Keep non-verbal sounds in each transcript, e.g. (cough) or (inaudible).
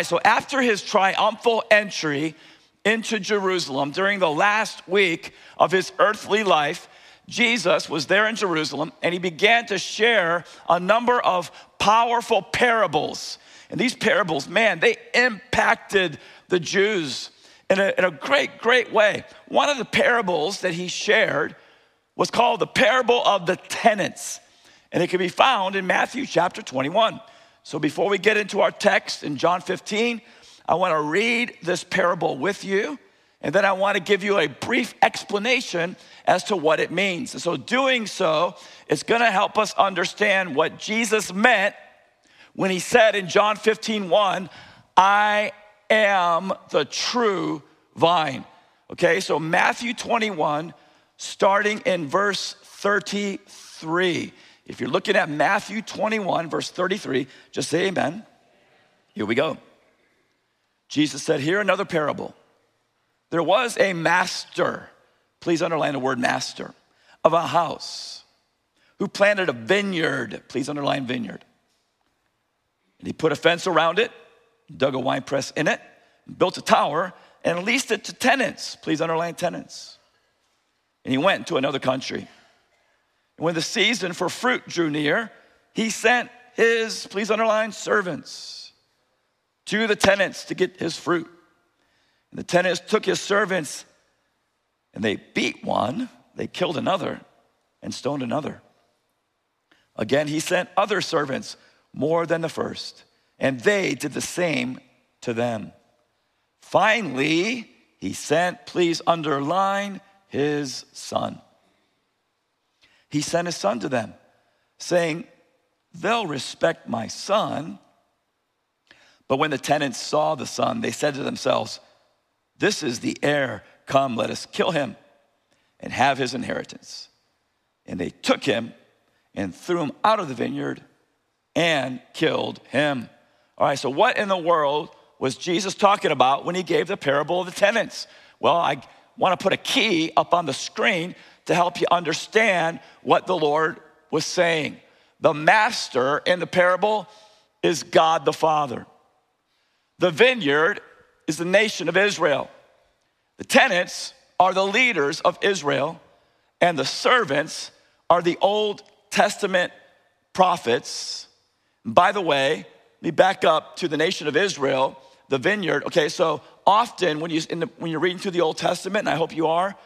right, so after his triumphal entry into Jerusalem during the last week of his earthly life, Jesus was there in Jerusalem and he began to share a number of powerful parables. And these parables, man, they impacted the Jews in a, in a great, great way. One of the parables that he shared was called the parable of the tenants, and it can be found in Matthew chapter 21. So before we get into our text in John 15, I want to read this parable with you, and then I want to give you a brief explanation as to what it means. And so, doing so, is going to help us understand what Jesus meant when he said in John 15, 1, I am the true vine. Okay, so Matthew 21, starting in verse 33. If you're looking at Matthew 21, verse 33, just say amen. Hear we go. Jesus said, Here another parable. There was a master, please underline the word master, of a house who planted a vineyard, please underline vineyard. And he put a fence around it, dug a wine press in it, built a tower, and leased it to tenants, please underline tenants. And he went to another country. When the season for fruit drew near, he sent his, please underline, servants to the tenants to get his fruit. And the tenants took his servants and they beat one, they killed another, and stoned another. Again, he sent other servants more than the first, and they did the same to them. Finally, he sent, please underline, his son he sent his son to them, saying, They'll respect my son. But when the tenants saw the son, they said to themselves, This is the heir. Come, let us kill him and have his inheritance. And they took him and threw him out of the vineyard and killed him. All right, so what in the world was Jesus talking about when he gave the parable of the tenants? Well, I want to put a key up on the screen to help you understand what the Lord was saying. The master in the parable is God the Father. The vineyard is the nation of Israel. The tenants are the leaders of Israel, and the servants are the Old Testament prophets. By the way, let me back up to the nation of Israel, the vineyard. Okay, so often when, you, the, when you're reading through the Old Testament, and I hope you are,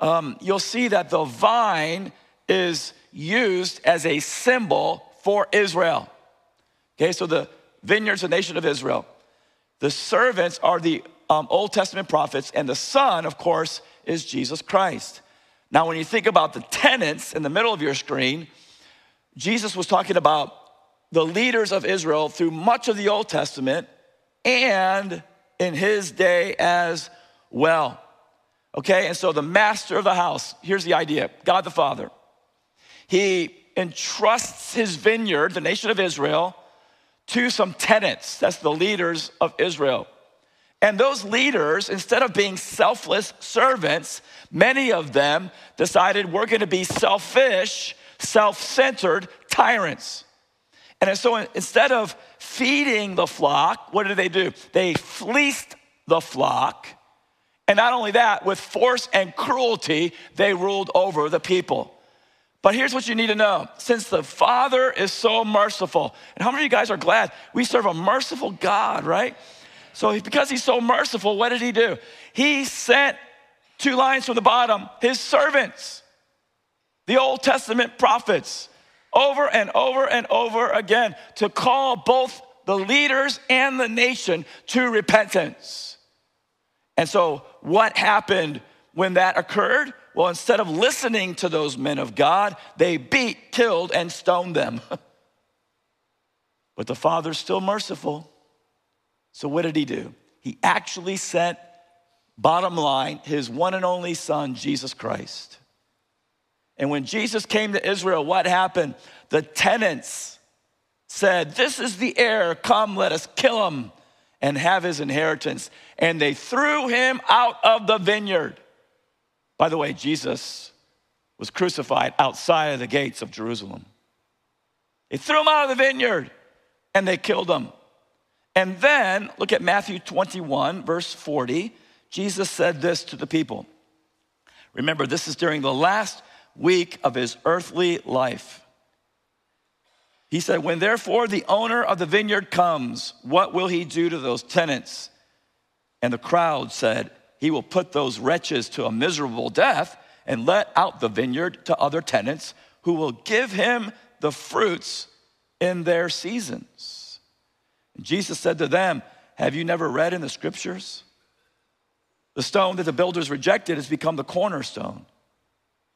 um, you'll see that the vine is used as a symbol for Israel. Okay, so the vineyard's the nation of Israel. The servants are the um, Old Testament prophets, and the Son, of course, is Jesus Christ. Now, when you think about the tenants in the middle of your screen, Jesus was talking about the leaders of Israel through much of the Old Testament and in his day as well. Okay, and so the master of the house, here's the idea God the Father. He entrusts his vineyard, the nation of Israel, to some tenants. That's the leaders of Israel. And those leaders, instead of being selfless servants, many of them decided we're gonna be selfish, self centered tyrants. And so instead of feeding the flock, what did they do? They fleeced the flock and not only that, with force and cruelty, they ruled over the people. But here's what you need to know since the Father is so merciful, and how many of you guys are glad we serve a merciful God, right? So, because he's so merciful, what did he do? He sent two lines from the bottom his servants, the Old Testament prophets, over and over and over again to call both the leaders and the nation to repentance. And so, what happened when that occurred? Well, instead of listening to those men of God, they beat, killed, and stoned them. (laughs) but the Father's still merciful. So, what did he do? He actually sent, bottom line, his one and only Son, Jesus Christ. And when Jesus came to Israel, what happened? The tenants said, This is the heir, come, let us kill him and have his inheritance. And they threw him out of the vineyard. By the way, Jesus was crucified outside of the gates of Jerusalem. They threw him out of the vineyard and they killed him. And then look at Matthew 21, verse 40. Jesus said this to the people. Remember, this is during the last week of his earthly life. He said, When therefore the owner of the vineyard comes, what will he do to those tenants? And the crowd said, He will put those wretches to a miserable death and let out the vineyard to other tenants who will give him the fruits in their seasons. And Jesus said to them, Have you never read in the scriptures? The stone that the builders rejected has become the cornerstone.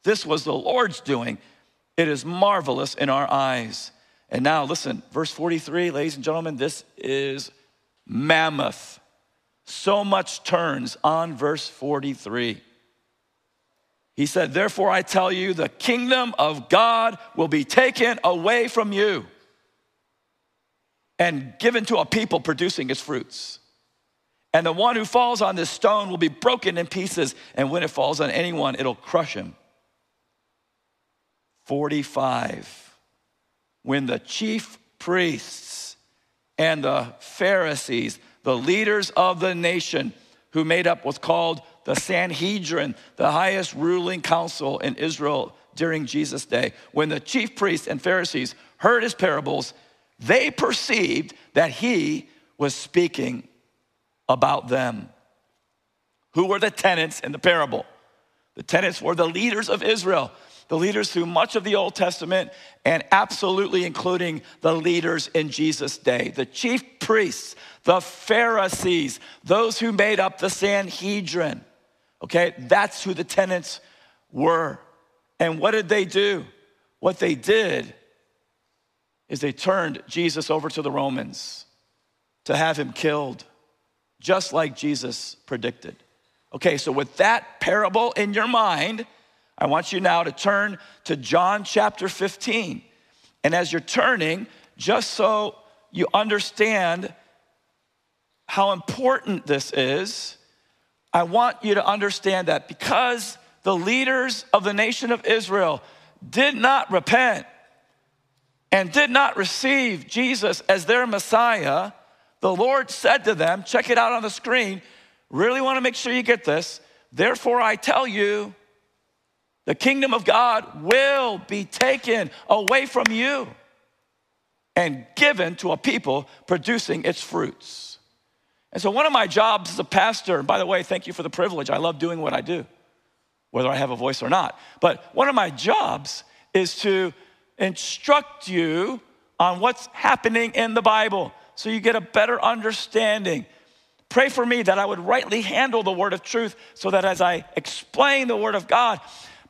This was the Lord's doing. It is marvelous in our eyes. And now, listen, verse 43, ladies and gentlemen, this is mammoth. So much turns on verse 43. He said, Therefore, I tell you, the kingdom of God will be taken away from you and given to a people producing its fruits. And the one who falls on this stone will be broken in pieces, and when it falls on anyone, it'll crush him. 45 when the chief priests and the Pharisees, the leaders of the nation, who made up what's called the Sanhedrin, the highest ruling council in Israel during Jesus' day, when the chief priests and Pharisees heard his parables, they perceived that he was speaking about them. Who were the tenants in the parable? The tenants were the leaders of Israel the leaders through much of the Old Testament, and absolutely including the leaders in Jesus' day. The chief priests, the Pharisees, those who made up the Sanhedrin. Okay, that's who the tenants were. And what did they do? What they did is they turned Jesus over to the Romans to have him killed, just like Jesus predicted. Okay, so with that parable in your mind, I want you now to turn to John chapter 15. And as you're turning, just so you understand how important this is, I want you to understand that because the leaders of the nation of Israel did not repent and did not receive Jesus as their Messiah, the Lord said to them, check it out on the screen, really want to make sure you get this. Therefore, I tell you, the kingdom of God will be taken away from you and given to a people producing its fruits. And so, one of my jobs as a pastor, and by the way, thank you for the privilege. I love doing what I do, whether I have a voice or not. But one of my jobs is to instruct you on what's happening in the Bible so you get a better understanding. Pray for me that I would rightly handle the word of truth so that as I explain the word of God,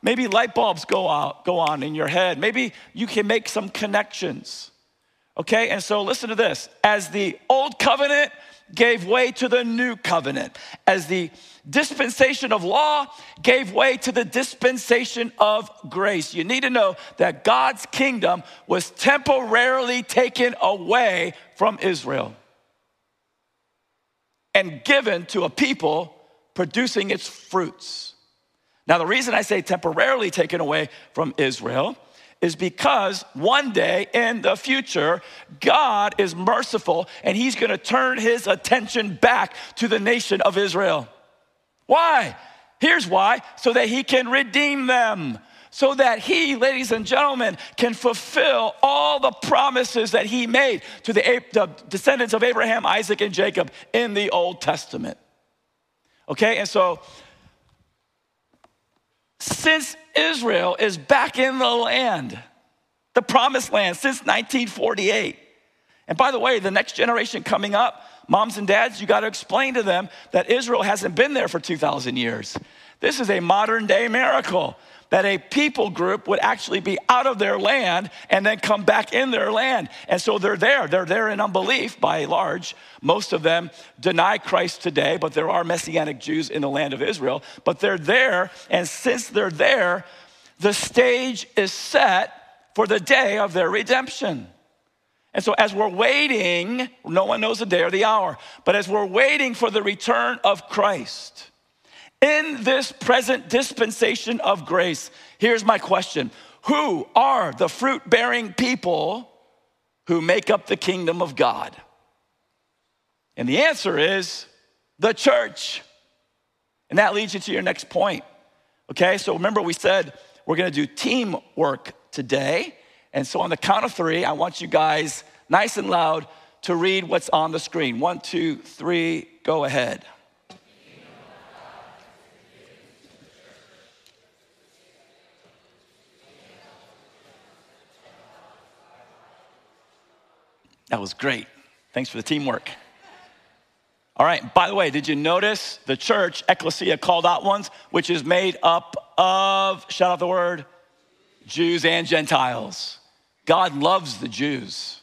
Maybe light bulbs go out, go on in your head. Maybe you can make some connections. Okay, and so listen to this. As the old covenant gave way to the new covenant, as the dispensation of law gave way to the dispensation of grace, you need to know that God's kingdom was temporarily taken away from Israel and given to a people producing its fruits. Now, the reason I say temporarily taken away from Israel is because one day in the future, God is merciful and he's gonna turn his attention back to the nation of Israel. Why? Here's why so that he can redeem them. So that he, ladies and gentlemen, can fulfill all the promises that he made to the, the descendants of Abraham, Isaac, and Jacob in the Old Testament. Okay, and so since Israel is back in the land, the promised land, since 1948. And by the way, the next generation coming up, moms and dads, you got to explain to them that Israel hasn't been there for 2,000 years. This is a modern day miracle that a people group would actually be out of their land and then come back in their land. And so they're there. They're there in unbelief by large. Most of them deny Christ today, but there are Messianic Jews in the land of Israel. But they're there. And since they're there, the stage is set for the day of their redemption. And so, as we're waiting, no one knows the day or the hour, but as we're waiting for the return of Christ, in this present dispensation of grace, here's my question Who are the fruit bearing people who make up the kingdom of God? And the answer is the church. And that leads you to your next point. Okay, so remember we said we're gonna do teamwork today. And so on the count of three, I want you guys, nice and loud, to read what's on the screen. One, two, three, go ahead. That was great. Thanks for the teamwork. All right, by the way, did you notice the church, ecclesia, called out ones, which is made up of, shout out the word, Jews and Gentiles. God loves the Jews.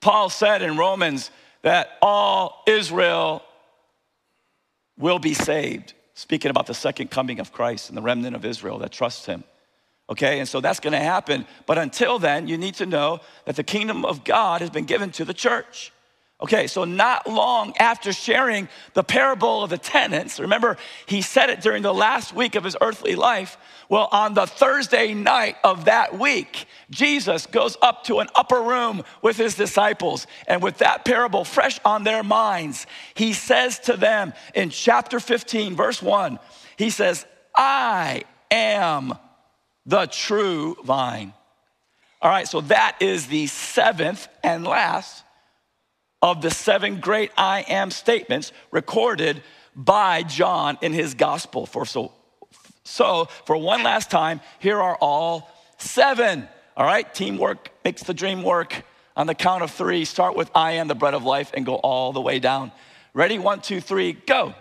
Paul said in Romans that all Israel will be saved, speaking about the second coming of Christ and the remnant of Israel that trusts him. Okay, and so that's gonna happen. But until then, you need to know that the kingdom of God has been given to the church. Okay, so not long after sharing the parable of the tenants, remember he said it during the last week of his earthly life. Well, on the Thursday night of that week, Jesus goes up to an upper room with his disciples. And with that parable fresh on their minds, he says to them in chapter 15, verse 1, he says, I am the true vine. All right, so that is the seventh and last of the seven great I am statements recorded by John in his gospel. For so, so for one last time, here are all seven. All right, teamwork makes the dream work. On the count of three, start with I am the bread of life and go all the way down. Ready? One, two, three, go.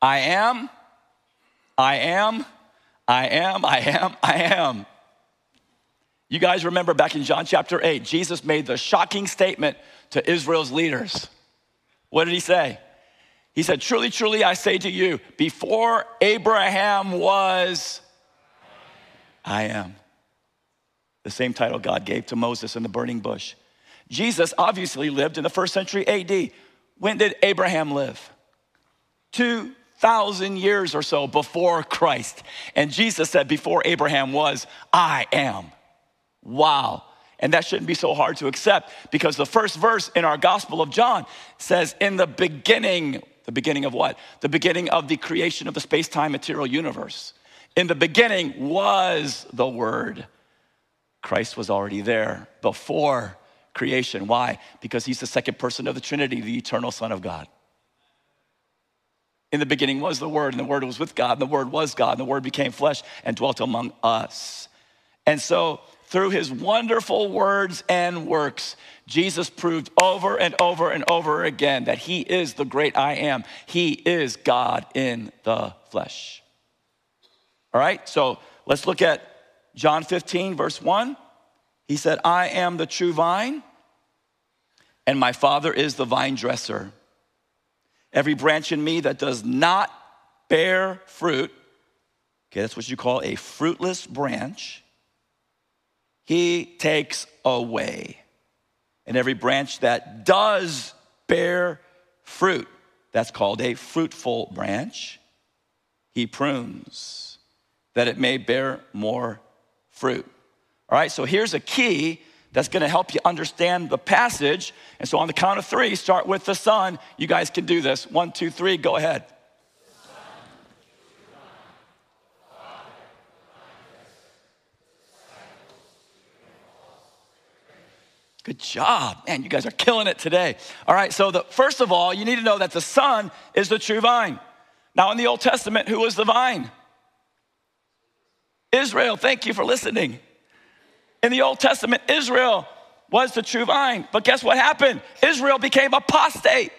I am, I am, I am, I am, I am. You guys remember back in John chapter 8, Jesus made the shocking statement to Israel's leaders. What did he say? He said, Truly, truly, I say to you, before Abraham was, I am. The same title God gave to Moses in the burning bush. Jesus obviously lived in the first century AD. When did Abraham live? Two thousand years or so before Christ. And Jesus said, Before Abraham was, I am. Wow. And that shouldn't be so hard to accept because the first verse in our Gospel of John says, In the beginning, the beginning of what? The beginning of the creation of the space time material universe. In the beginning was the Word. Christ was already there before creation. Why? Because he's the second person of the Trinity, the eternal Son of God. In the beginning was the Word, and the Word was with God, and the Word was God, and the Word became flesh and dwelt among us. And so, through his wonderful words and works, Jesus proved over and over and over again that he is the great I am. He is God in the flesh. All right, so let's look at John 15, verse 1. He said, I am the true vine, and my Father is the vine dresser. Every branch in me that does not bear fruit, okay, that's what you call a fruitless branch, he takes away. And every branch that does bear fruit, that's called a fruitful branch, he prunes that it may bear more fruit. All right, so here's a key that's gonna help you understand the passage. And so on the count of three, start with the Son. You guys can do this. One, two, three, go ahead. Good job. Man, you guys are killing it today. All right, so the, first of all, you need to know that the Son is the true vine. Now, in the Old Testament, who was the vine? Israel. Thank you for listening. In the Old Testament, Israel was the true vine. But guess what happened? Israel became apostate.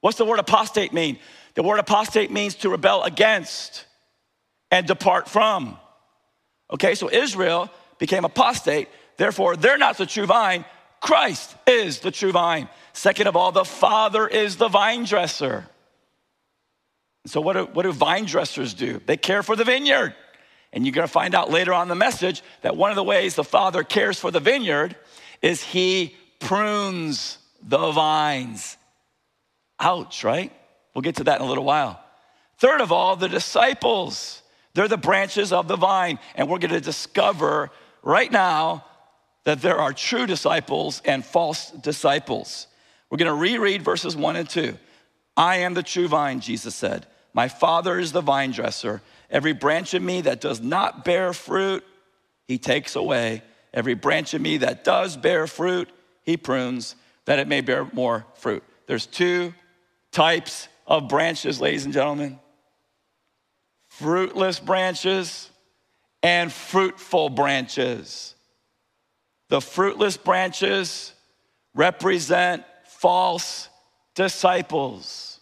What's the word apostate mean? The word apostate means to rebel against and depart from. Okay, so Israel became apostate, therefore, they're not the true vine. Christ is the true vine. Second of all, the Father is the vine dresser. So, what do, what do vine dressers do? They care for the vineyard. And you're gonna find out later on the message that one of the ways the Father cares for the vineyard is He prunes the vines. Ouch, right? We'll get to that in a little while. Third of all, the disciples. They're the branches of the vine. And we're going to discover right now that there are true disciples and false disciples. We're going to reread verses one and two. I am the true vine, Jesus said. My Father is the vine dresser. Every branch of me that does not bear fruit, he takes away. Every branch of me that does bear fruit, he prunes, that it may bear more fruit. There's two types of branches, ladies and gentlemen fruitless branches and fruitful branches. The fruitless branches represent false disciples.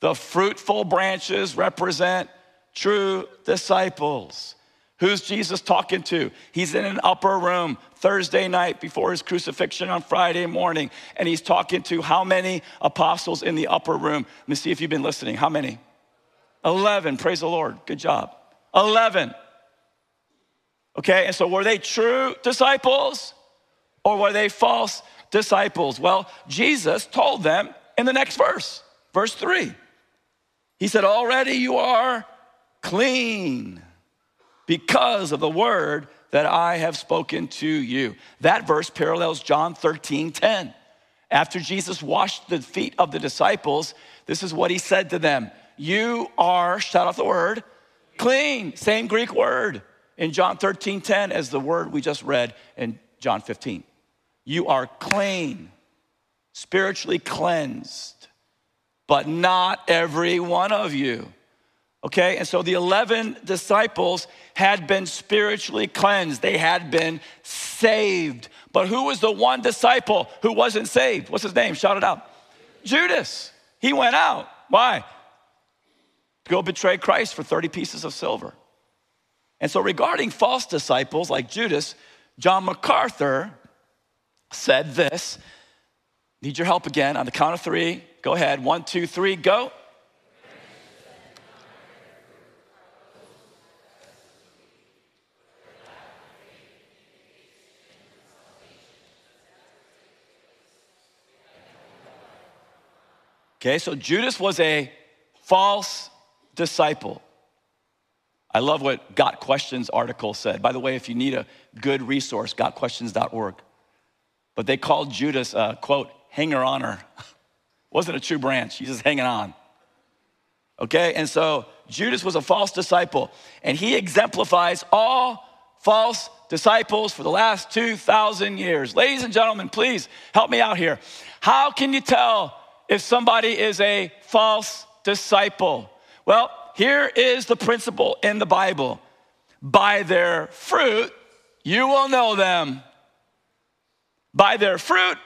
The fruitful branches represent true disciples. Who's Jesus talking to? He's in an upper room Thursday night before his crucifixion on Friday morning, and he's talking to how many apostles in the upper room? Let me see if you've been listening. How many? 11. Praise the Lord. Good job. 11. Okay, and so were they true disciples or were they false disciples? Well, Jesus told them in the next verse, verse 3. He said, Already you are clean because of the word that I have spoken to you. That verse parallels John 13 10. After Jesus washed the feet of the disciples, this is what he said to them You are, shout out the word, clean. Same Greek word in John 13 10 as the word we just read in John 15. You are clean, spiritually cleansed, but not every one of you. Okay, and so the 11 disciples had been spiritually cleansed, they had been saved. But who was the one disciple who wasn't saved? What's his name? Shout it out. Judas. He went out. Why? To go betray Christ for 30 pieces of silver. And so, regarding false disciples like Judas, John MacArthur said this. Need your help again on the count of three. Go ahead. One, two, three, go. Okay, so Judas was a false disciple. I love what Got Questions article said. By the way, if you need a good resource, gotquestions.org. But they called Judas a quote, hanger oner. (laughs) Wasn't a true branch, he's just hanging on. Okay, and so Judas was a false disciple, and he exemplifies all false disciples for the last 2,000 years. Ladies and gentlemen, please help me out here. How can you tell if somebody is a false disciple? Well, here is the principle in the Bible by their fruit, you will know them. By their fruit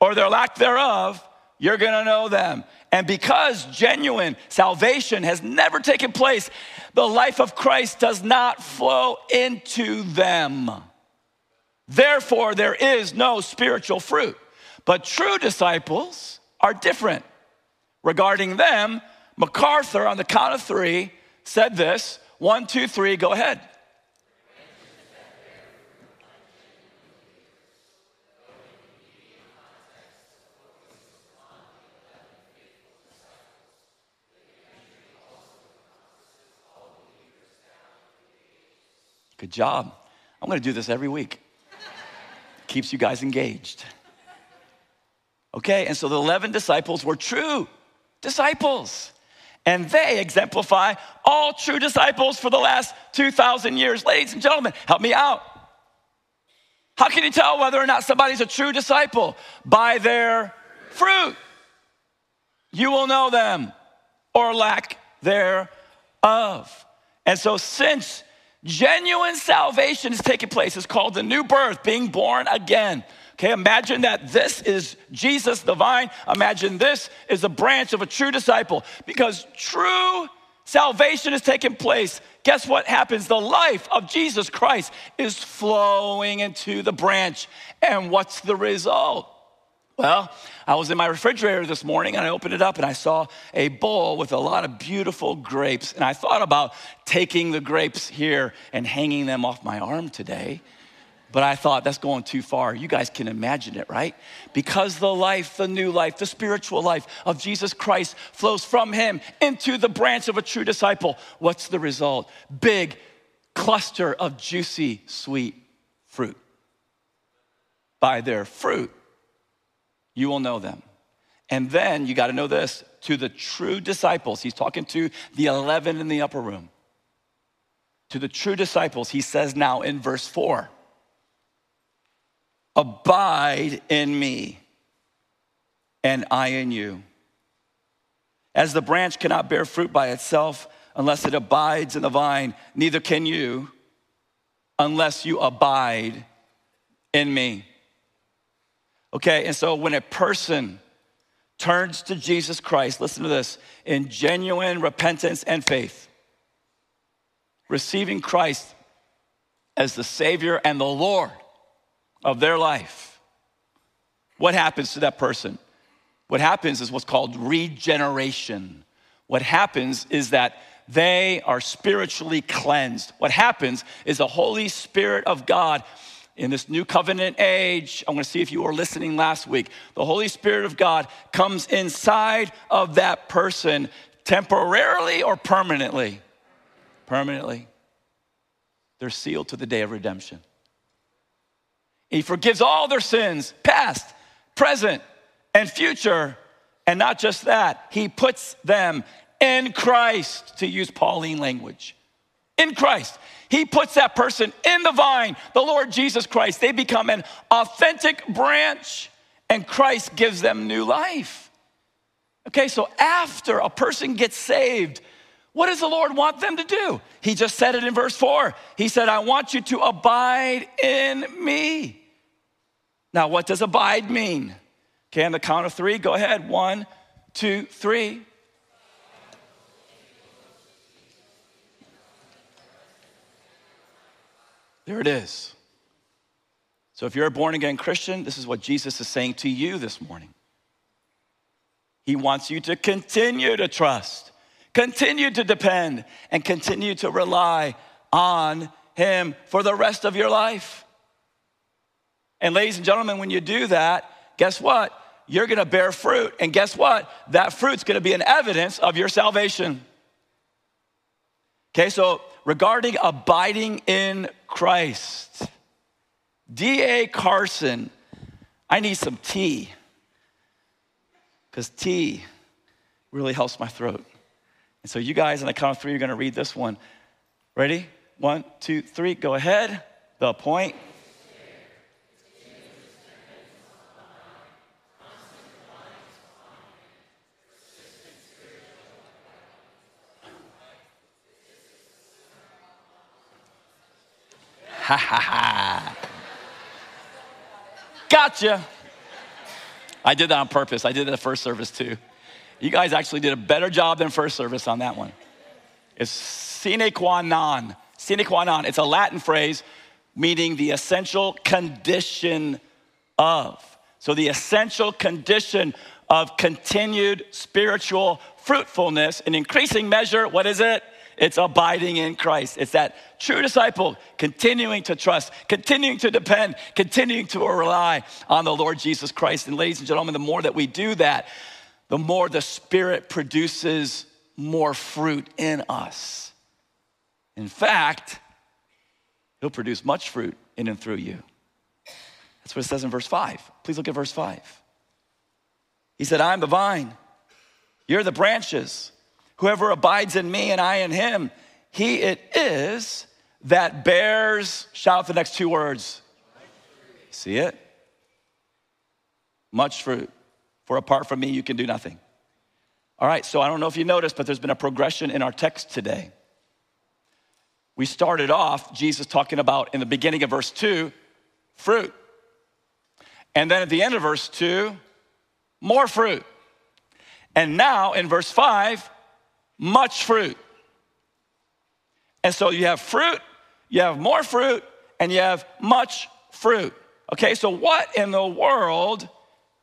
or their lack thereof, you're gonna know them. And because genuine salvation has never taken place, the life of Christ does not flow into them. Therefore, there is no spiritual fruit. But true disciples, are different. Regarding them, MacArthur, on the count of three, said this one, two, three, go ahead. Good job. I'm going to do this every week. Keeps you guys engaged. Okay, and so the 11 disciples were true disciples. And they exemplify all true disciples for the last 2,000 years. Ladies and gentlemen, help me out. How can you tell whether or not somebody's a true disciple? By their fruit. You will know them or lack thereof. And so, since genuine salvation is taking place, it's called the new birth, being born again. Okay, imagine that this is Jesus the vine. Imagine this is a branch of a true disciple because true salvation is taking place. Guess what happens? The life of Jesus Christ is flowing into the branch. And what's the result? Well, I was in my refrigerator this morning and I opened it up and I saw a bowl with a lot of beautiful grapes. And I thought about taking the grapes here and hanging them off my arm today. But I thought that's going too far. You guys can imagine it, right? Because the life, the new life, the spiritual life of Jesus Christ flows from him into the branch of a true disciple. What's the result? Big cluster of juicy, sweet fruit. By their fruit, you will know them. And then you got to know this to the true disciples. He's talking to the 11 in the upper room. To the true disciples, he says now in verse 4 Abide in me, and I in you. As the branch cannot bear fruit by itself unless it abides in the vine, neither can you unless you abide in me. Okay, and so when a person turns to Jesus Christ, listen to this, in genuine repentance and faith, receiving Christ as the Savior and the Lord of their life, what happens to that person? What happens is what's called regeneration. What happens is that they are spiritually cleansed. What happens is the Holy Spirit of God in this new covenant age, I want to see if you were listening last week. The Holy Spirit of God comes inside of that person temporarily or permanently? Permanently. They're sealed to the day of redemption. He forgives all their sins, past, present, and future. And not just that, he puts them in Christ, to use Pauline language. In Christ. He puts that person in the vine, the Lord Jesus Christ. They become an authentic branch, and Christ gives them new life. Okay, so after a person gets saved, what does the Lord want them to do? He just said it in verse 4. He said, I want you to abide in me. Now, what does abide mean? Okay, on the count of three, go ahead. One, two, three. There it is. So, if you're a born again Christian, this is what Jesus is saying to you this morning. He wants you to continue to trust, continue to depend, and continue to rely on Him for the rest of your life. And, ladies and gentlemen, when you do that, guess what? You're gonna bear fruit. And guess what? That fruit's gonna be an evidence of your salvation. Okay, so regarding abiding in Christ, D.A. Carson, I need some tea because tea really helps my throat. And so, you guys, on the count of three, you're to read this one. Ready? One, two, three, go ahead. The point. Ha ha ha. Gotcha. I did that on purpose. I did it at first service too. You guys actually did a better job than first service on that one. It's sine qua non. Sine qua non. It's a Latin phrase meaning the essential condition of. So, the essential condition of continued spiritual fruitfulness in increasing measure, what is it? It's abiding in Christ. It's that true disciple continuing to trust, continuing to depend, continuing to rely on the Lord Jesus Christ. And ladies and gentlemen, the more that we do that, the more the Spirit produces more fruit in us. In fact, He'll produce much fruit in and through you. That's what it says in verse 5. Please look at verse 5. He said, I'm the vine, you're the branches. Whoever abides in me and I in him, he it is that bears, shout the next two words. See it? Much fruit. For apart from me, you can do nothing. All right, so I don't know if you noticed, but there's been a progression in our text today. We started off, Jesus talking about in the beginning of verse 2, fruit. And then at the end of verse 2, more fruit. And now in verse 5, much fruit. And so you have fruit, you have more fruit, and you have much fruit. Okay, so what in the world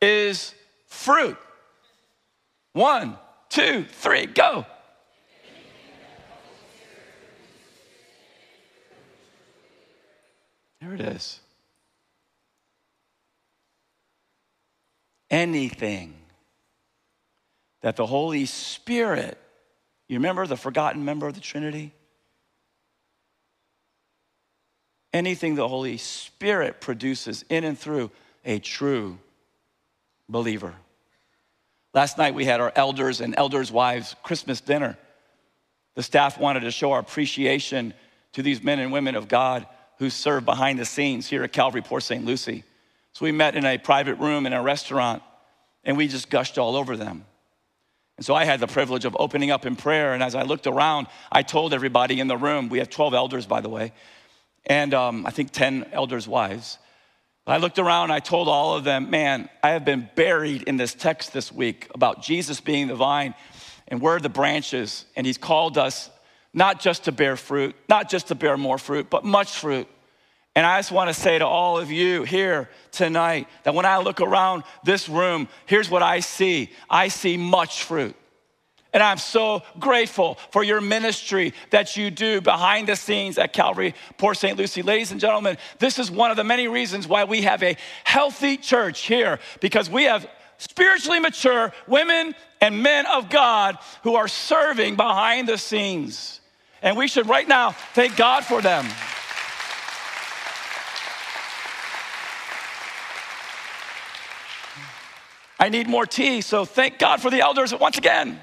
is fruit? One, two, three, go. There it is. Anything that the Holy Spirit you remember the forgotten member of the Trinity? Anything the Holy Spirit produces in and through a true believer. Last night we had our elders and elders' wives Christmas dinner. The staff wanted to show our appreciation to these men and women of God who serve behind the scenes here at Calvary Port St. Lucie. So we met in a private room in a restaurant and we just gushed all over them. And so I had the privilege of opening up in prayer. And as I looked around, I told everybody in the room, we have 12 elders, by the way, and um, I think 10 elders' wives. I looked around, I told all of them, man, I have been buried in this text this week about Jesus being the vine and we're the branches. And he's called us not just to bear fruit, not just to bear more fruit, but much fruit. And I just want to say to all of you here tonight that when I look around this room, here's what I see I see much fruit. And I'm so grateful for your ministry that you do behind the scenes at Calvary Port St. Lucie. Ladies and gentlemen, this is one of the many reasons why we have a healthy church here because we have spiritually mature women and men of God who are serving behind the scenes. And we should right now thank God for them. I need more tea, so thank God for the elders once again.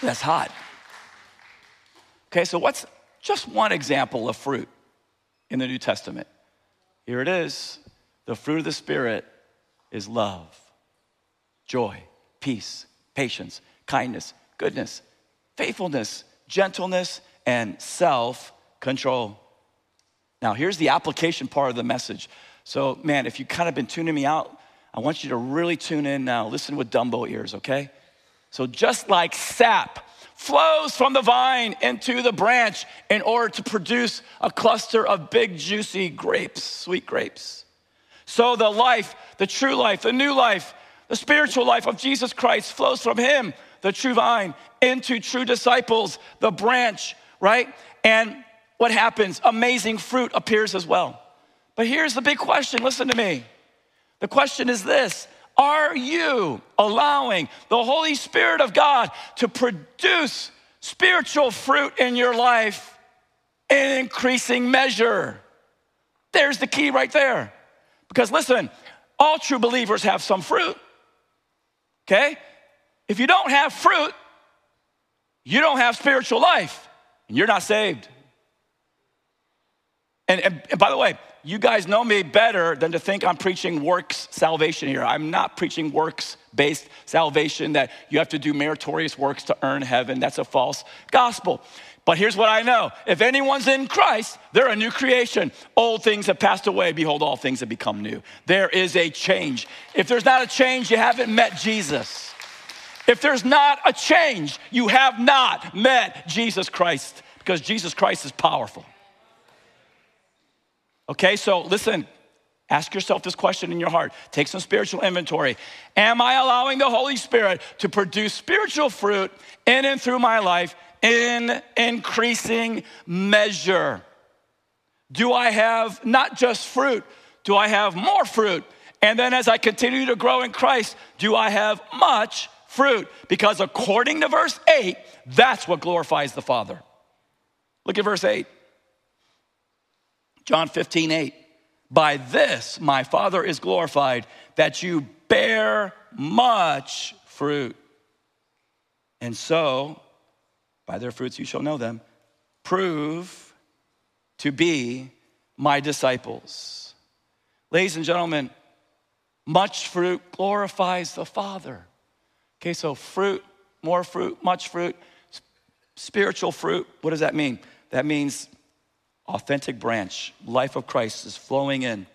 That's hot. Okay, so what's just one example of fruit in the New Testament? Here it is. The fruit of the Spirit is love, joy, peace, patience, kindness, goodness, faithfulness, gentleness, and self control. Now, here's the application part of the message. So, man, if you've kind of been tuning me out, I want you to really tune in now. Listen with Dumbo ears, okay? So, just like sap flows from the vine into the branch in order to produce a cluster of big, juicy grapes, sweet grapes. So, the life, the true life, the new life, the spiritual life of Jesus Christ flows from Him, the true vine, into true disciples, the branch, right? And what happens? Amazing fruit appears as well. But here's the big question listen to me. The question is this Are you allowing the Holy Spirit of God to produce spiritual fruit in your life in increasing measure? There's the key right there. Because listen, all true believers have some fruit. Okay? If you don't have fruit, you don't have spiritual life, and you're not saved. And, and, and, by the way, you guys know me better than to think I'm preaching works salvation here. I'm not preaching works based salvation that you have to do meritorious works to earn heaven. That's a false gospel. But here's what I know if anyone's in Christ, they're a new creation. Old things have passed away. Behold, all things have become new. There is a change. If there's not a change, you haven't met Jesus. If there's not a change, you have not met Jesus Christ because Jesus Christ is powerful. Okay, so listen, ask yourself this question in your heart. Take some spiritual inventory. Am I allowing the Holy Spirit to produce spiritual fruit in and through my life in increasing measure? Do I have not just fruit, do I have more fruit? And then as I continue to grow in Christ, do I have much fruit? Because according to verse 8, that's what glorifies the Father. Look at verse 8. John 15, 8. By this my Father is glorified, that you bear much fruit. And so, by their fruits you shall know them. Prove to be my disciples. Ladies and gentlemen, much fruit glorifies the Father. Okay, so fruit, more fruit, much fruit, spiritual fruit. What does that mean? That means authentic branch, life of Christ is flowing in.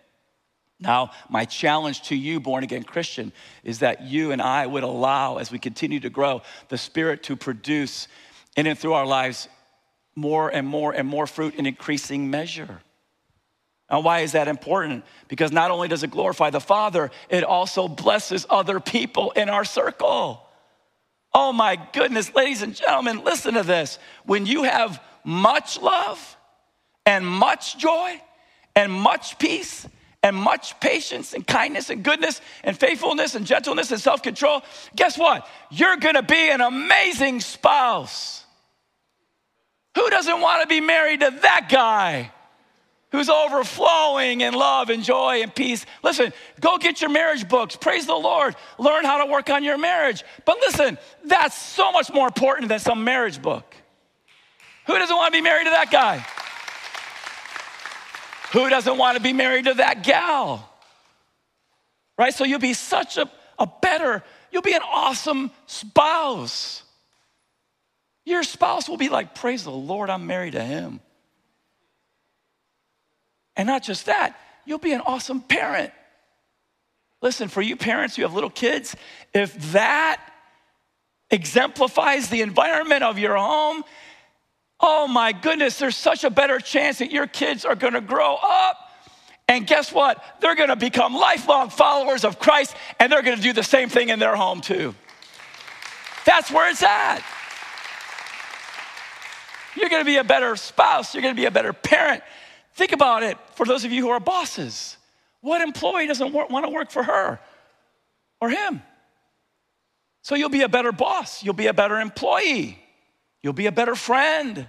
Now, my challenge to you, born again Christian, is that you and I would allow, as we continue to grow, the Spirit to produce in and through our lives more and more and more fruit in increasing measure. Now, why is that important? Because not only does it glorify the Father, it also blesses other people in our circle. Oh my goodness, ladies and gentlemen, listen to this. When you have much love, and much joy and much peace and much patience and kindness and goodness and faithfulness and gentleness and self control, guess what? You're gonna be an amazing spouse. Who doesn't wanna be married to that guy? Who's overflowing in love and joy and peace. Listen, go get your marriage books. Praise the Lord. Learn how to work on your marriage. But listen, that's so much more important than some marriage book. Who doesn't want to be married to that guy? Who doesn't want to be married to that gal? Right? So you'll be such a, a better, you'll be an awesome spouse. Your spouse will be like, Praise the Lord, I'm married to him. And not just that, you'll be an awesome parent. Listen, for you parents who have little kids, if that exemplifies the environment of your home, oh my goodness, there's such a better chance that your kids are gonna grow up. And guess what? They're gonna become lifelong followers of Christ and they're gonna do the same thing in their home too. That's where it's at. You're gonna be a better spouse, you're gonna be a better parent. Think about it for those of you who are bosses. What employee doesn't want to work for her or him? So you'll be a better boss, you'll be a better employee. You'll be a better friend.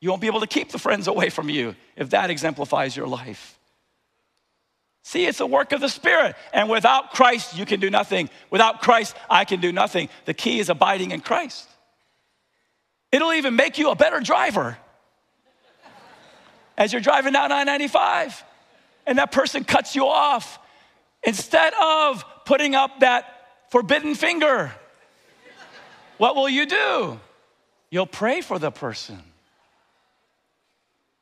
You won't be able to keep the friends away from you if that exemplifies your life. See, it's a work of the Spirit. And without Christ, you can do nothing. Without Christ, I can do nothing. The key is abiding in Christ. It'll even make you a better driver as you're driving down I 95 and that person cuts you off. Instead of putting up that forbidden finger, what will you do? You'll pray for the person.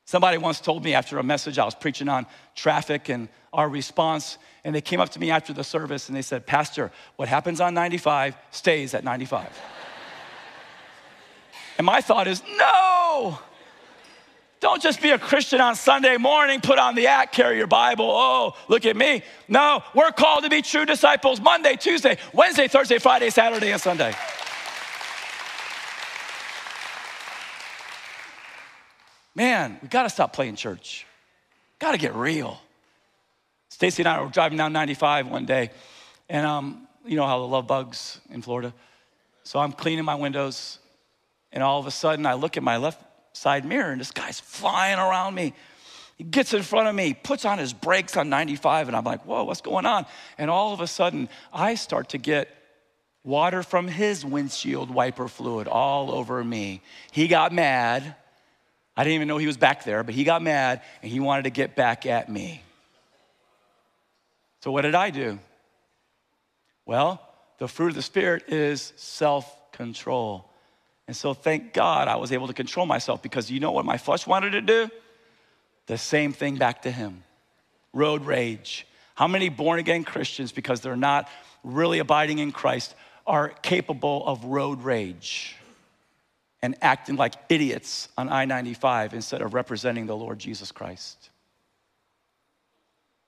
Somebody once told me after a message I was preaching on traffic and our response, and they came up to me after the service and they said, Pastor, what happens on 95 stays at 95. (laughs) and my thought is, no, don't just be a Christian on Sunday morning, put on the act, carry your Bible. Oh, look at me. No, we're called to be true disciples Monday, Tuesday, Wednesday, Thursday, Friday, Saturday, and Sunday. Man, we got to stop playing church. Got to get real. Stacy and I were driving down 95 one day, and um, you know how the love bugs in Florida. So I'm cleaning my windows, and all of a sudden I look at my left side mirror, and this guy's flying around me. He gets in front of me, puts on his brakes on 95, and I'm like, whoa, what's going on? And all of a sudden, I start to get water from his windshield wiper fluid all over me. He got mad. I didn't even know he was back there, but he got mad and he wanted to get back at me. So, what did I do? Well, the fruit of the Spirit is self control. And so, thank God I was able to control myself because you know what my flesh wanted to do? The same thing back to him road rage. How many born again Christians, because they're not really abiding in Christ, are capable of road rage? And acting like idiots on I 95 instead of representing the Lord Jesus Christ.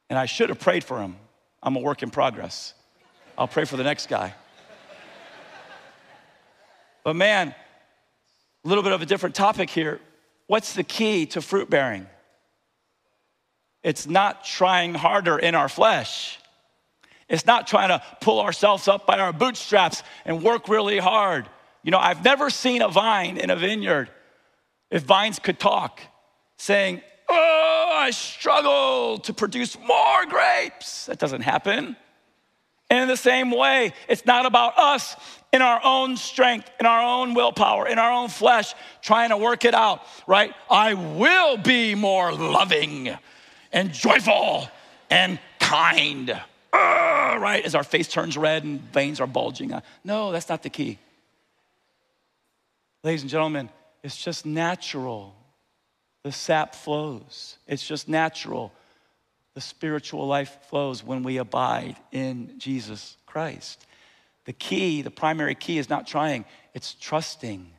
And I should have prayed for him. I'm a work in progress. I'll pray for the next guy. But man, a little bit of a different topic here. What's the key to fruit bearing? It's not trying harder in our flesh. It's not trying to pull ourselves up by our bootstraps and work really hard. You know, I've never seen a vine in a vineyard, if vines could talk, saying, Oh, I struggle to produce more grapes. That doesn't happen. And in the same way, it's not about us in our own strength, in our own willpower, in our own flesh, trying to work it out, right? I will be more loving and joyful and kind, uh, right? As our face turns red and veins are bulging. No, that's not the key. Ladies and gentlemen, it's just natural. The sap flows. It's just natural. The spiritual life flows when we abide in Jesus Christ. The key, the primary key is not trying, it's trusting.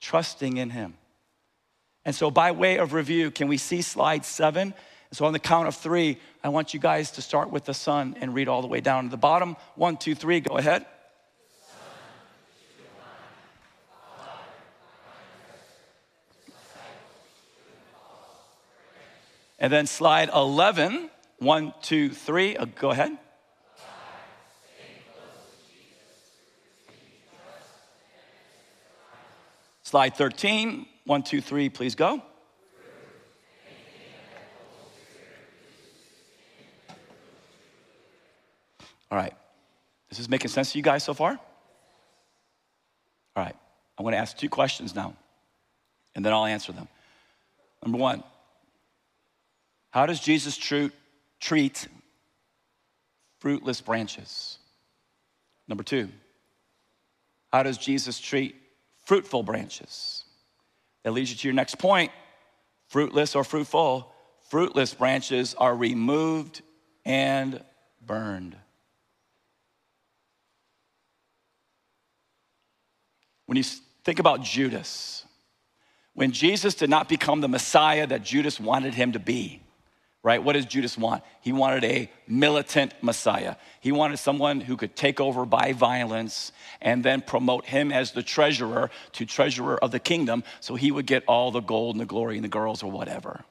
Trusting in Him. And so, by way of review, can we see slide seven? So, on the count of three, I want you guys to start with the sun and read all the way down to the bottom. One, two, three, go ahead. And then slide 11, one, two, three. Uh, go ahead. Slide 13, one, two, three, please go. All right. Is This is making sense to you guys so far? All right. I want to ask two questions now, and then I'll answer them. Number one, how does Jesus treat fruitless branches? Number two, how does Jesus treat fruitful branches? That leads you to your next point fruitless or fruitful. Fruitless branches are removed and burned. When you think about Judas, when Jesus did not become the Messiah that Judas wanted him to be, right? What does Judas want? He wanted a militant Messiah. He wanted someone who could take over by violence and then promote him as the treasurer to treasurer of the kingdom so he would get all the gold and the glory and the girls or whatever.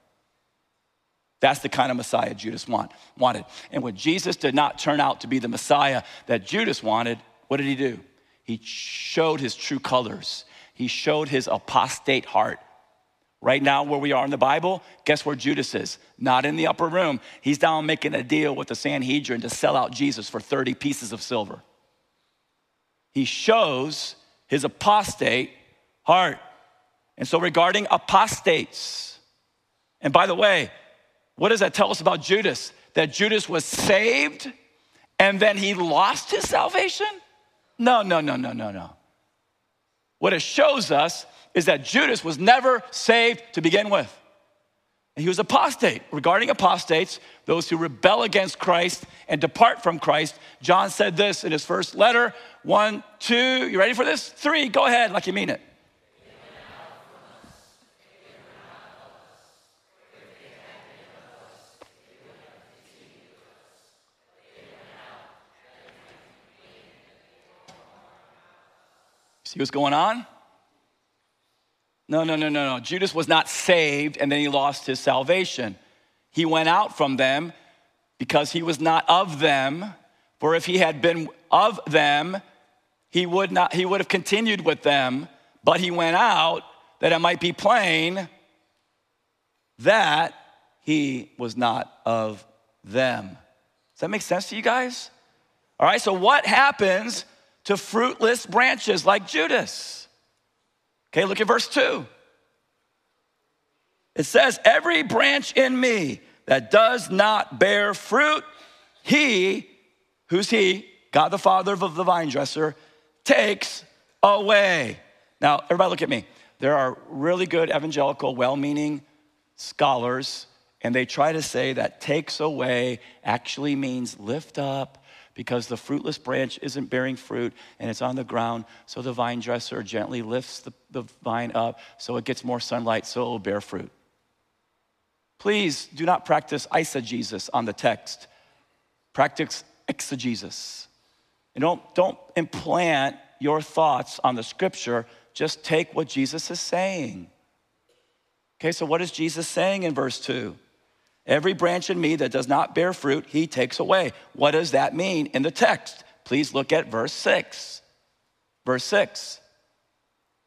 That's the kind of Messiah Judas want, wanted. And when Jesus did not turn out to be the Messiah that Judas wanted, what did he do? He showed his true colors. He showed his apostate heart. Right now, where we are in the Bible, guess where Judas is? Not in the upper room. He's down making a deal with the Sanhedrin to sell out Jesus for 30 pieces of silver. He shows his apostate heart. And so, regarding apostates, and by the way, what does that tell us about Judas? That Judas was saved and then he lost his salvation? No, no, no, no, no, no. What it shows us is that Judas was never saved to begin with. And he was apostate. Regarding apostates, those who rebel against Christ and depart from Christ, John said this in his first letter one, two, you ready for this? Three, go ahead like you mean it. See what's going on? No, no, no, no, no. Judas was not saved and then he lost his salvation. He went out from them because he was not of them. For if he had been of them, he would not he would have continued with them, but he went out that it might be plain that he was not of them. Does that make sense to you guys? All right, so what happens to fruitless branches like Judas. Okay, look at verse 2. It says, Every branch in me that does not bear fruit, he, who's he? God the Father of the vine dresser, takes away. Now, everybody look at me. There are really good evangelical, well meaning scholars, and they try to say that takes away actually means lift up, because the fruitless branch isn't bearing fruit and it's on the ground. So the vine dresser gently lifts the, the vine up so it gets more sunlight so it will bear fruit. Please do not practice eisegesis on the text. Practice exegesis. And don't, don't implant your thoughts on the scripture. Just take what Jesus is saying. Okay, so what is Jesus saying in verse 2? Every branch in me that does not bear fruit, he takes away. What does that mean in the text? Please look at verse 6. Verse 6.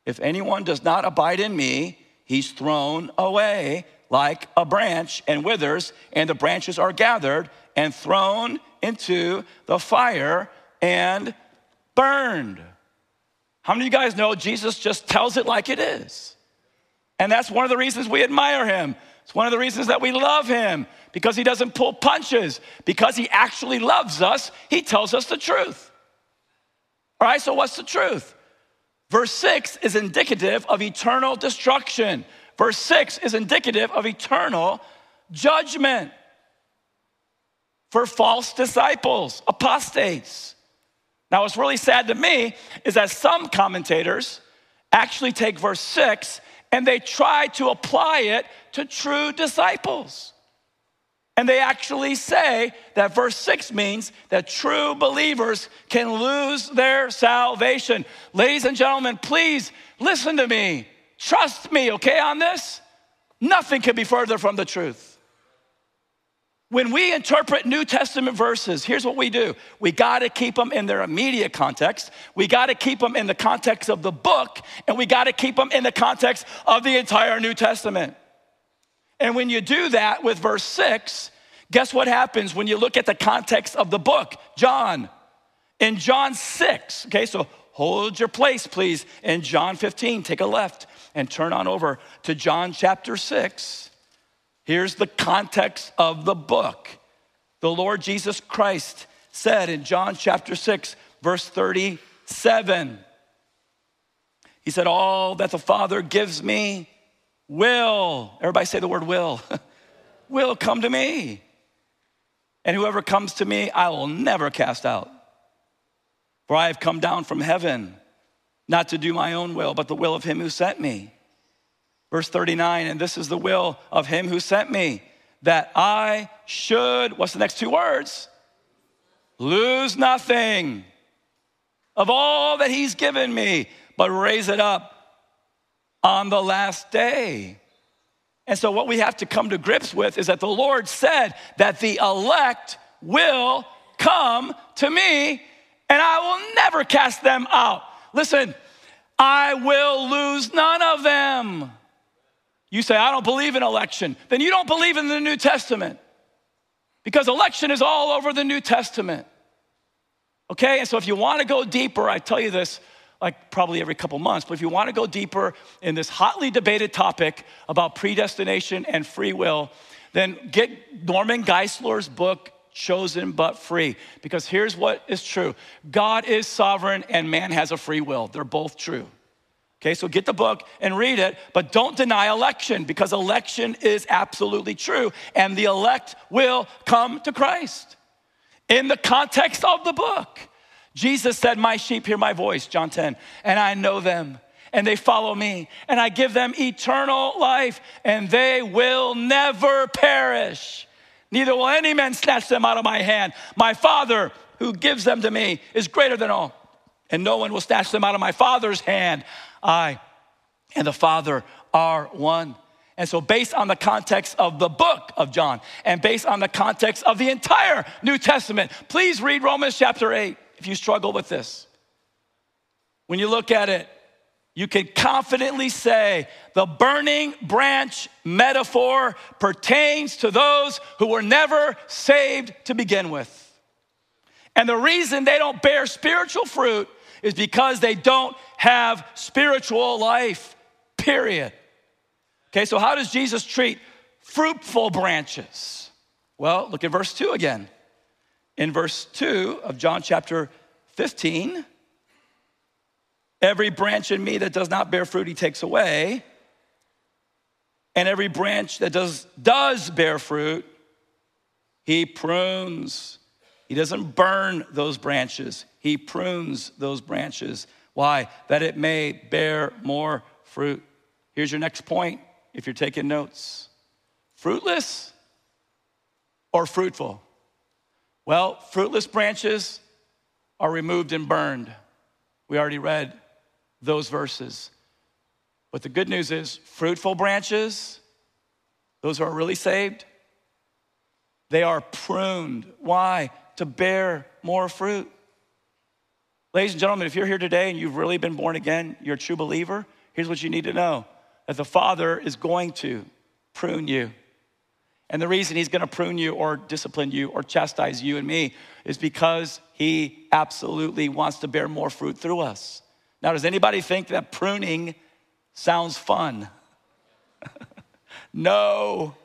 If anyone does not abide in me, he's thrown away like a branch and withers, and the branches are gathered and thrown into the fire and burned. How many of you guys know Jesus just tells it like it is? And that's one of the reasons we admire him. It's one of the reasons that we love him because he doesn't pull punches, because he actually loves us. He tells us the truth. All right, so what's the truth? Verse 6 is indicative of eternal destruction. Verse 6 is indicative of eternal judgment for false disciples, apostates. Now, what's really sad to me is that some commentators actually take verse 6 and they try to apply it to true disciples. And they actually say that verse 6 means that true believers can lose their salvation. Ladies and gentlemen, please listen to me. Trust me, okay, on this? Nothing could be further from the truth. When we interpret New Testament verses, here's what we do we got to keep them in their immediate context, we got to keep them in the context of the book, and we got to keep them in the context of the entire New Testament. And when you do that with verse six, guess what happens when you look at the context of the book? John. In John 6, okay, so hold your place, please. In John 15, take a left and turn on over to John chapter 6. Here's the context of the book. The Lord Jesus Christ said in John chapter 6, verse 37, He said, All that the Father gives me will, everybody say the word will, (laughs) will come to me. And whoever comes to me, I will never cast out. For I have come down from heaven, not to do my own will, but the will of him who sent me. Verse 39, and this is the will of him who sent me, that I should, what's the next two words? Lose nothing of all that he's given me, but raise it up on the last day. And so, what we have to come to grips with is that the Lord said that the elect will come to me and I will never cast them out. Listen, I will lose none of them. You say, I don't believe in election. Then you don't believe in the New Testament because election is all over the New Testament. Okay? And so if you want to go deeper, I tell you this like probably every couple months, but if you want to go deeper in this hotly debated topic about predestination and free will, then get Norman Geisler's book, Chosen But Free. Because here's what is true God is sovereign and man has a free will. They're both true. Okay, so get the book and read it, but don't deny election because election is absolutely true and the elect will come to Christ. In the context of the book, Jesus said, My sheep hear my voice, John 10, and I know them and they follow me, and I give them eternal life, and they will never perish. Neither will any man snatch them out of my hand. My Father, who gives them to me, is greater than all, and no one will snatch them out of my Father's hand. I and the Father are one. And so, based on the context of the book of John and based on the context of the entire New Testament, please read Romans chapter 8 if you struggle with this. When you look at it, you can confidently say the burning branch metaphor pertains to those who were never saved to begin with. And the reason they don't bear spiritual fruit is because they don't have spiritual life, period. Okay, so how does Jesus treat fruitful branches? Well, look at verse 2 again. In verse 2 of John chapter 15, every branch in me that does not bear fruit, he takes away. And every branch that does, does bear fruit, he prunes he doesn't burn those branches, He prunes those branches. Why? That it may bear more fruit. Here's your next point if you're taking notes fruitless or fruitful? Well, fruitless branches are removed and burned. We already read those verses. But the good news is, fruitful branches, those who are really saved, they are pruned. Why? to bear more fruit. Ladies and gentlemen, if you're here today and you've really been born again, you're a true believer, here's what you need to know that the Father is going to prune you. And the reason he's going to prune you or discipline you or chastise you and me is because he absolutely wants to bear more fruit through us. Now, does anybody think that pruning sounds fun? (laughs) no,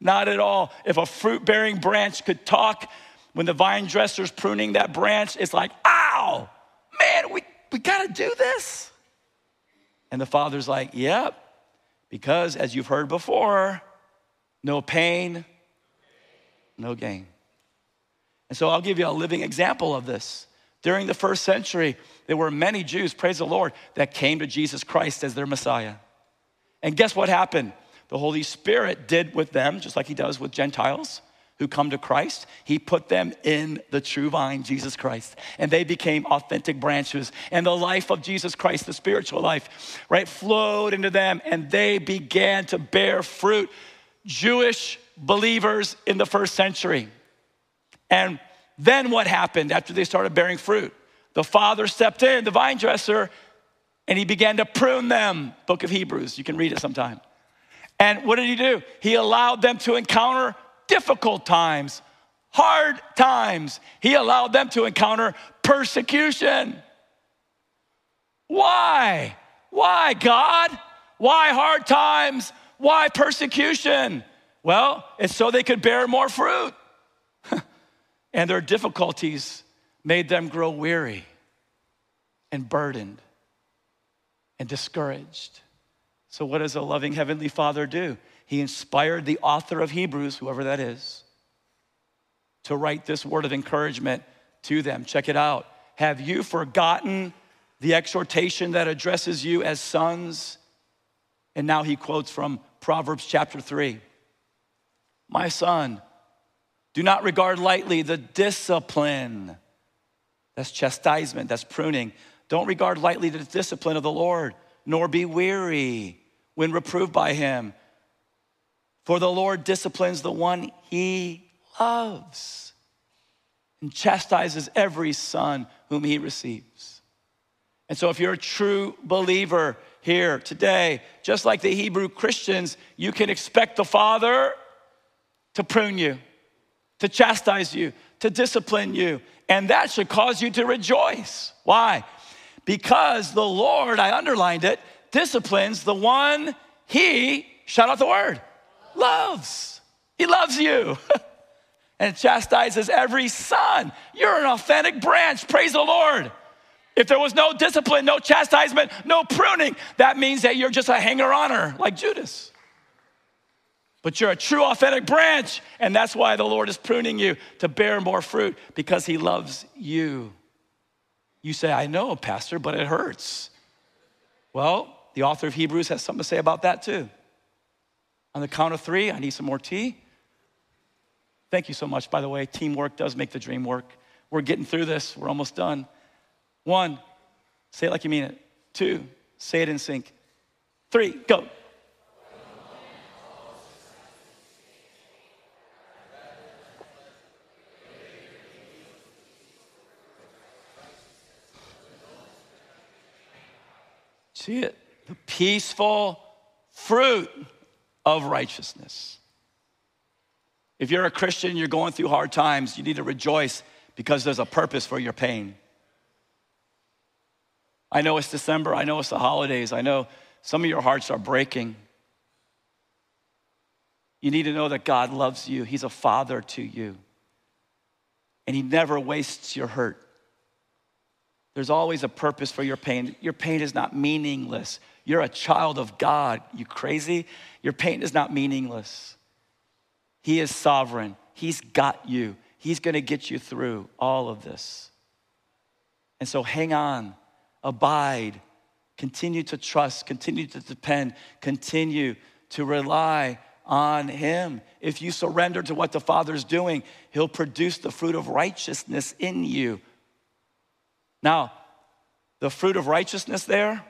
not at all. If a fruit bearing branch could talk, when the vine dresser's pruning that branch, it's like, ow, man, we, we gotta do this. And the father's like, yep, because as you've heard before, no pain, no gain. And so I'll give you a living example of this. During the first century, there were many Jews, praise the Lord, that came to Jesus Christ as their Messiah. And guess what happened? The Holy Spirit did with them, just like He does with Gentiles who come to Christ, he put them in the true vine, Jesus Christ. And they became authentic branches. And the life of Jesus Christ, the spiritual life, right, flowed into them and they began to bear fruit. Jewish believers in the first century. And then what happened after they started bearing fruit? The father stepped in, the vine dresser, and he began to prune them. Book of Hebrews, you can read it sometime. And what did he do? He allowed them to encounter difficult times, hard times. He allowed them to encounter persecution. Why? Why, God? Why hard times? Why persecution? Well, it's so they could bear more fruit. (laughs) and their difficulties made them grow weary and burdened and discouraged. So, what does a loving Heavenly Father do? He inspired the author of Hebrews, whoever that is, to write this word of encouragement to them. Check it out. Have you forgotten the exhortation that addresses you as sons? And now he quotes from Proverbs chapter 3 My son, do not regard lightly the discipline. That's chastisement, that's pruning. Don't regard lightly the discipline of the Lord, nor be weary when reproved by him. For the Lord disciplines the one he loves and chastises every son whom he receives. And so, if you're a true believer here today, just like the Hebrew Christians, you can expect the Father to prune you, to chastise you, to discipline you. And that should cause you to rejoice. Why? Because the Lord, I underlined it, disciplines the one he, shout out the word, loves. He loves you. (laughs) and chastises every son. You're an authentic branch. Praise the Lord. If there was no discipline, no chastisement, no pruning, that means that you're just a hanger oner like Judas. But you're a true, authentic branch, and that's why the Lord is pruning you to bear more fruit because He loves you. You say, I know, Pastor, but it hurts. Well, the author of Hebrews has something to say about that too. On the count of three, I need some more tea. Thank you so much, by the way. Teamwork does make the dream work. We're getting through this, we're almost done. One, say it like you mean it. Two, say it in sync. Three, go. See it? The peaceful fruit of righteousness. If you're a Christian, you're going through hard times, you need to rejoice because there's a purpose for your pain. I know it's December, I know it's the holidays, I know some of your hearts are breaking. You need to know that God loves you, He's a father to you, and He never wastes your hurt. There's always a purpose for your pain. Your pain is not meaningless. You're a child of God. You crazy? Your pain is not meaningless. He is sovereign. He's got you. He's going to get you through all of this. And so hang on, abide, continue to trust, continue to depend, continue to rely on Him. If you surrender to what the Father's doing, He'll produce the fruit of righteousness in you. Now, the fruit of righteousness there,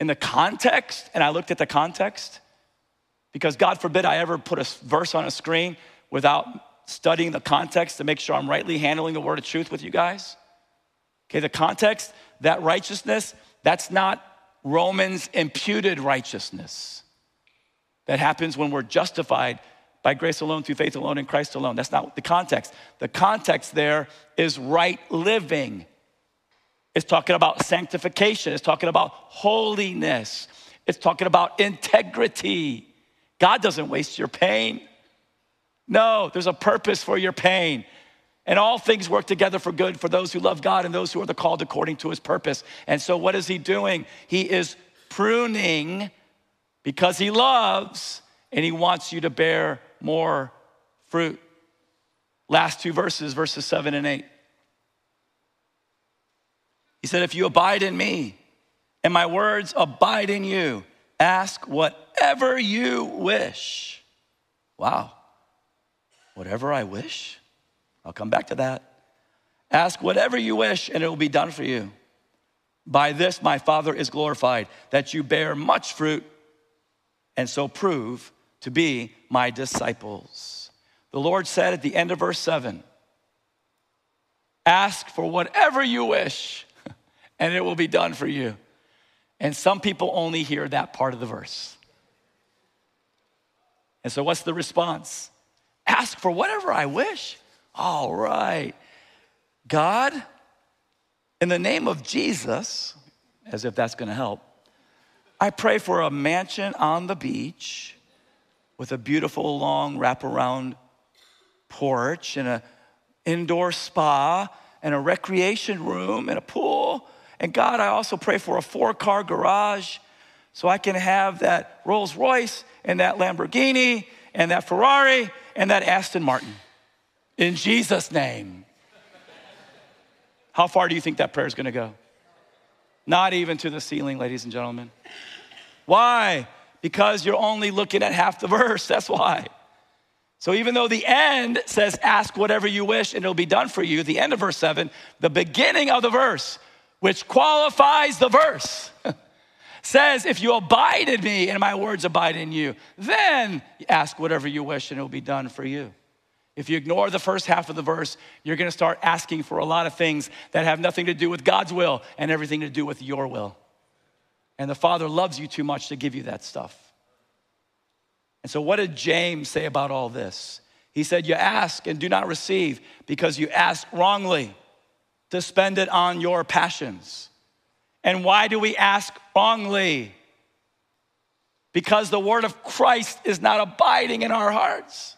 in the context, and I looked at the context, because God forbid I ever put a verse on a screen without studying the context to make sure I'm rightly handling the word of truth with you guys. Okay, the context, that righteousness, that's not Romans imputed righteousness. That happens when we're justified by grace alone, through faith alone, in Christ alone. That's not the context. The context there is right living. It's talking about sanctification, it's talking about holiness, it's talking about integrity. God doesn't waste your pain. No, there's a purpose for your pain. And all things work together for good for those who love God and those who are the called according to his purpose. And so, what is he doing? He is pruning because he loves and he wants you to bear more fruit. Last two verses, verses seven and eight. He said, If you abide in me and my words abide in you, ask whatever you wish. Wow. Whatever I wish? I'll come back to that. Ask whatever you wish and it will be done for you. By this my Father is glorified, that you bear much fruit and so prove to be my disciples. The Lord said at the end of verse 7 Ask for whatever you wish, (laughs) and it will be done for you. And some people only hear that part of the verse. And so, what's the response? Ask for whatever I wish. All right. God, in the name of Jesus, as if that's gonna help, I pray for a mansion on the beach with a beautiful long wraparound porch and an indoor spa and a recreation room and a pool. And God, I also pray for a four car garage so I can have that Rolls Royce and that Lamborghini and that Ferrari and that Aston Martin. In Jesus' name. How far do you think that prayer is going to go? Not even to the ceiling, ladies and gentlemen. Why? Because you're only looking at half the verse. That's why. So even though the end says, ask whatever you wish and it'll be done for you, the end of verse seven, the beginning of the verse, which qualifies the verse, (laughs) says, if you abide in me and my words abide in you, then ask whatever you wish and it'll be done for you. If you ignore the first half of the verse, you're gonna start asking for a lot of things that have nothing to do with God's will and everything to do with your will. And the Father loves you too much to give you that stuff. And so, what did James say about all this? He said, You ask and do not receive because you ask wrongly to spend it on your passions. And why do we ask wrongly? Because the word of Christ is not abiding in our hearts.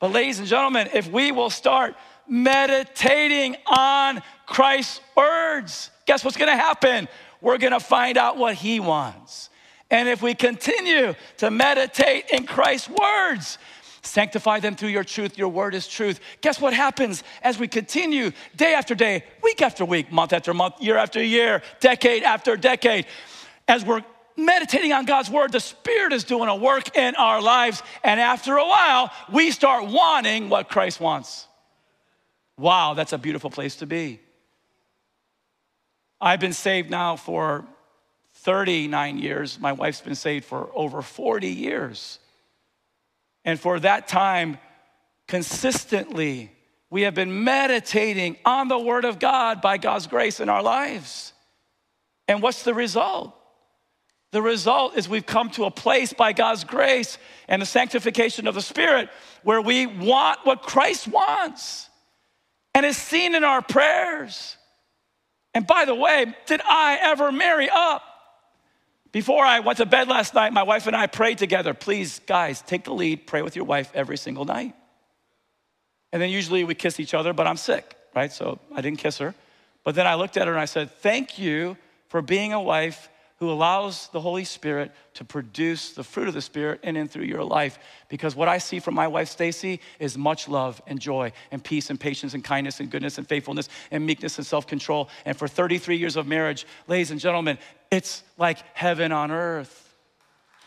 But, ladies and gentlemen, if we will start meditating on Christ's words, guess what's gonna happen? We're gonna find out what He wants. And if we continue to meditate in Christ's words, sanctify them through your truth, your word is truth. Guess what happens as we continue day after day, week after week, month after month, year after year, decade after decade? As we're meditating on God's word, the Spirit is doing a work in our lives. And after a while, we start wanting what Christ wants. Wow, that's a beautiful place to be. I've been saved now for 39 years. My wife's been saved for over 40 years. And for that time, consistently, we have been meditating on the Word of God by God's grace in our lives. And what's the result? The result is we've come to a place by God's grace and the sanctification of the Spirit where we want what Christ wants and is seen in our prayers. And by the way, did I ever marry up? Before I went to bed last night, my wife and I prayed together. Please, guys, take the lead, pray with your wife every single night. And then usually we kiss each other, but I'm sick, right? So I didn't kiss her. But then I looked at her and I said, Thank you for being a wife who allows the Holy Spirit to produce the fruit of the Spirit in and through your life. Because what I see from my wife, Stacy, is much love and joy and peace and patience and kindness and goodness and faithfulness and meekness and self control. And for 33 years of marriage, ladies and gentlemen, it's like heaven on earth.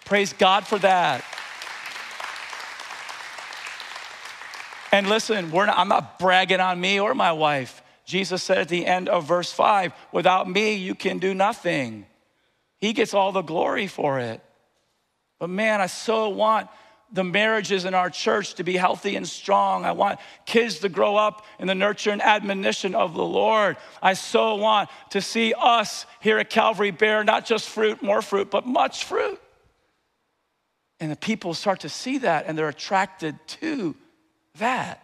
Praise God for that. And listen, not, I'm not bragging on me or my wife. Jesus said at the end of verse 5 without me, you can do nothing. He gets all the glory for it. But man, I so want the marriages in our church to be healthy and strong. I want kids to grow up in the nurture and admonition of the Lord. I so want to see us here at Calvary bear not just fruit, more fruit, but much fruit. And the people start to see that and they're attracted to that.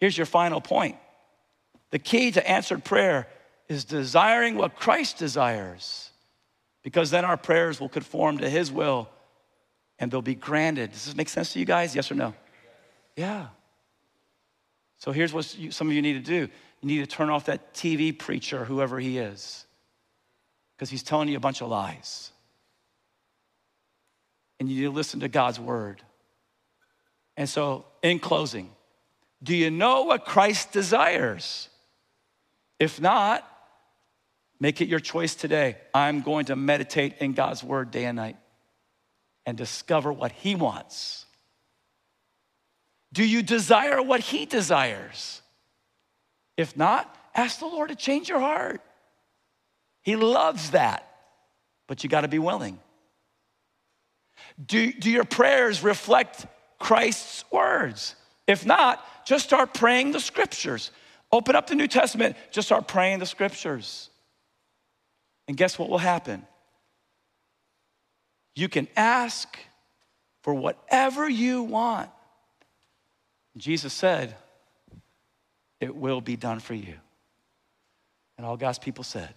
Here's your final point the key to answered prayer is desiring what Christ desires because then our prayers will conform to His will and they'll be granted. Does this make sense to you guys? Yes or no? Yeah. So here's what you, some of you need to do you need to turn off that TV preacher, whoever he is, because he's telling you a bunch of lies. And you need to listen to God's word. And so, in closing, do you know what Christ desires? If not, Make it your choice today. I'm going to meditate in God's word day and night and discover what He wants. Do you desire what He desires? If not, ask the Lord to change your heart. He loves that, but you got to be willing. Do, do your prayers reflect Christ's words? If not, just start praying the scriptures. Open up the New Testament, just start praying the scriptures. And guess what will happen? You can ask for whatever you want. Jesus said, It will be done for you. And all God's people said,